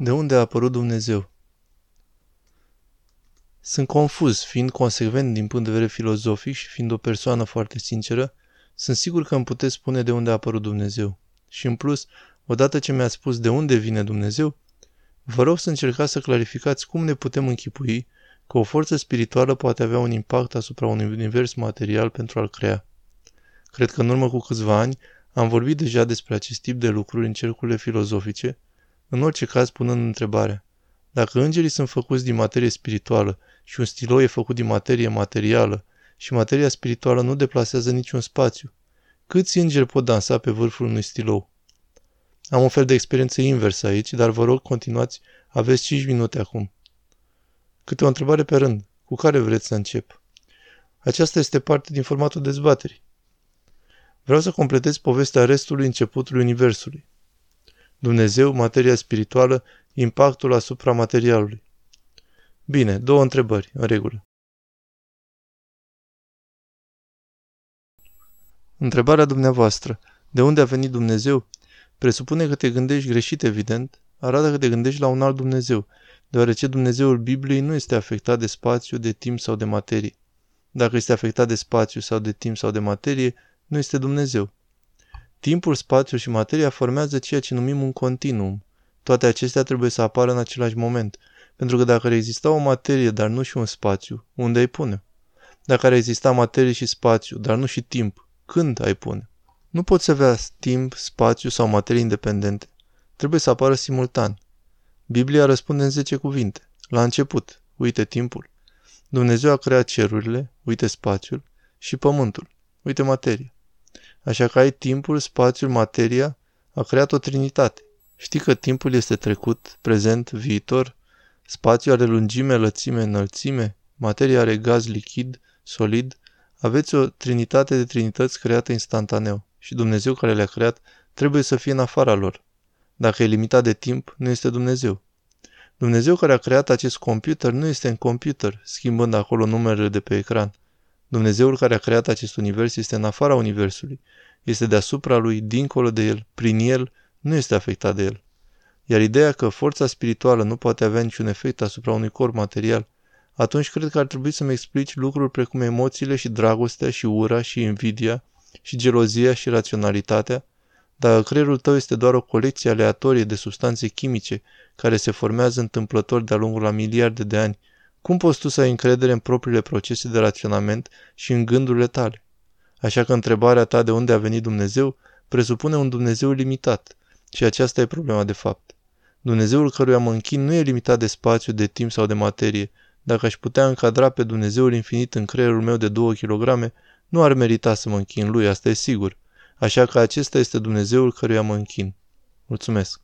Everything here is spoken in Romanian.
De unde a apărut Dumnezeu? Sunt confuz, fiind consecvent din punct de vedere filozofic și fiind o persoană foarte sinceră, sunt sigur că îmi puteți spune de unde a apărut Dumnezeu. Și în plus, odată ce mi-ați spus de unde vine Dumnezeu, vă rog să încercați să clarificați cum ne putem închipui că o forță spirituală poate avea un impact asupra unui univers material pentru a-l crea. Cred că în urmă cu câțiva ani am vorbit deja despre acest tip de lucruri în cercurile filozofice, în orice caz punând întrebarea. Dacă îngerii sunt făcuți din materie spirituală și un stilou e făcut din materie materială și materia spirituală nu deplasează niciun spațiu, câți îngeri pot dansa pe vârful unui stilou? Am un fel de experiență inversă aici, dar vă rog, continuați, aveți 5 minute acum. Câte o întrebare pe rând. Cu care vreți să încep? Aceasta este parte din formatul dezbaterii. Vreau să completez povestea restului începutului Universului. Dumnezeu, materia spirituală, impactul asupra materialului. Bine, două întrebări, în regulă. Întrebarea dumneavoastră, de unde a venit Dumnezeu, presupune că te gândești greșit, evident, arată că te gândești la un alt Dumnezeu, deoarece Dumnezeul Bibliei nu este afectat de spațiu, de timp sau de materie. Dacă este afectat de spațiu sau de timp sau de materie, nu este Dumnezeu. Timpul, spațiul și materia formează ceea ce numim un continuum. Toate acestea trebuie să apară în același moment, pentru că dacă ar exista o materie, dar nu și un spațiu, unde ai pune? Dacă ar exista materie și spațiu, dar nu și timp, când ai pune? Nu poți avea timp, spațiu sau materie independente. Trebuie să apară simultan. Biblia răspunde în 10 cuvinte. La început, uite timpul. Dumnezeu a creat cerurile, uite spațiul, și pământul, uite materia. Așa că ai timpul, spațiul, materia, a creat o trinitate. Știi că timpul este trecut, prezent, viitor, spațiul are lungime, lățime, înălțime, materia are gaz lichid, solid, aveți o trinitate de trinități creată instantaneu și Dumnezeu care le-a creat trebuie să fie în afara lor. Dacă e limitat de timp, nu este Dumnezeu. Dumnezeu care a creat acest computer nu este în computer, schimbând acolo numerele de pe ecran. Dumnezeul care a creat acest univers este în afara universului, este deasupra lui, dincolo de el, prin el, nu este afectat de el. Iar ideea că forța spirituală nu poate avea niciun efect asupra unui corp material, atunci cred că ar trebui să-mi explici lucruri precum emoțiile și dragostea și ura și invidia și gelozia și raționalitatea, dacă creierul tău este doar o colecție aleatorie de substanțe chimice care se formează întâmplător de-a lungul la miliarde de ani, cum poți tu să ai încredere în propriile procese de raționament și în gândurile tale? Așa că întrebarea ta de unde a venit Dumnezeu presupune un Dumnezeu limitat și aceasta e problema de fapt. Dumnezeul căruia mă închin nu e limitat de spațiu, de timp sau de materie. Dacă aș putea încadra pe Dumnezeul infinit în creierul meu de 2 kg, nu ar merita să mă închin lui, asta e sigur. Așa că acesta este Dumnezeul căruia mă închin. Mulțumesc!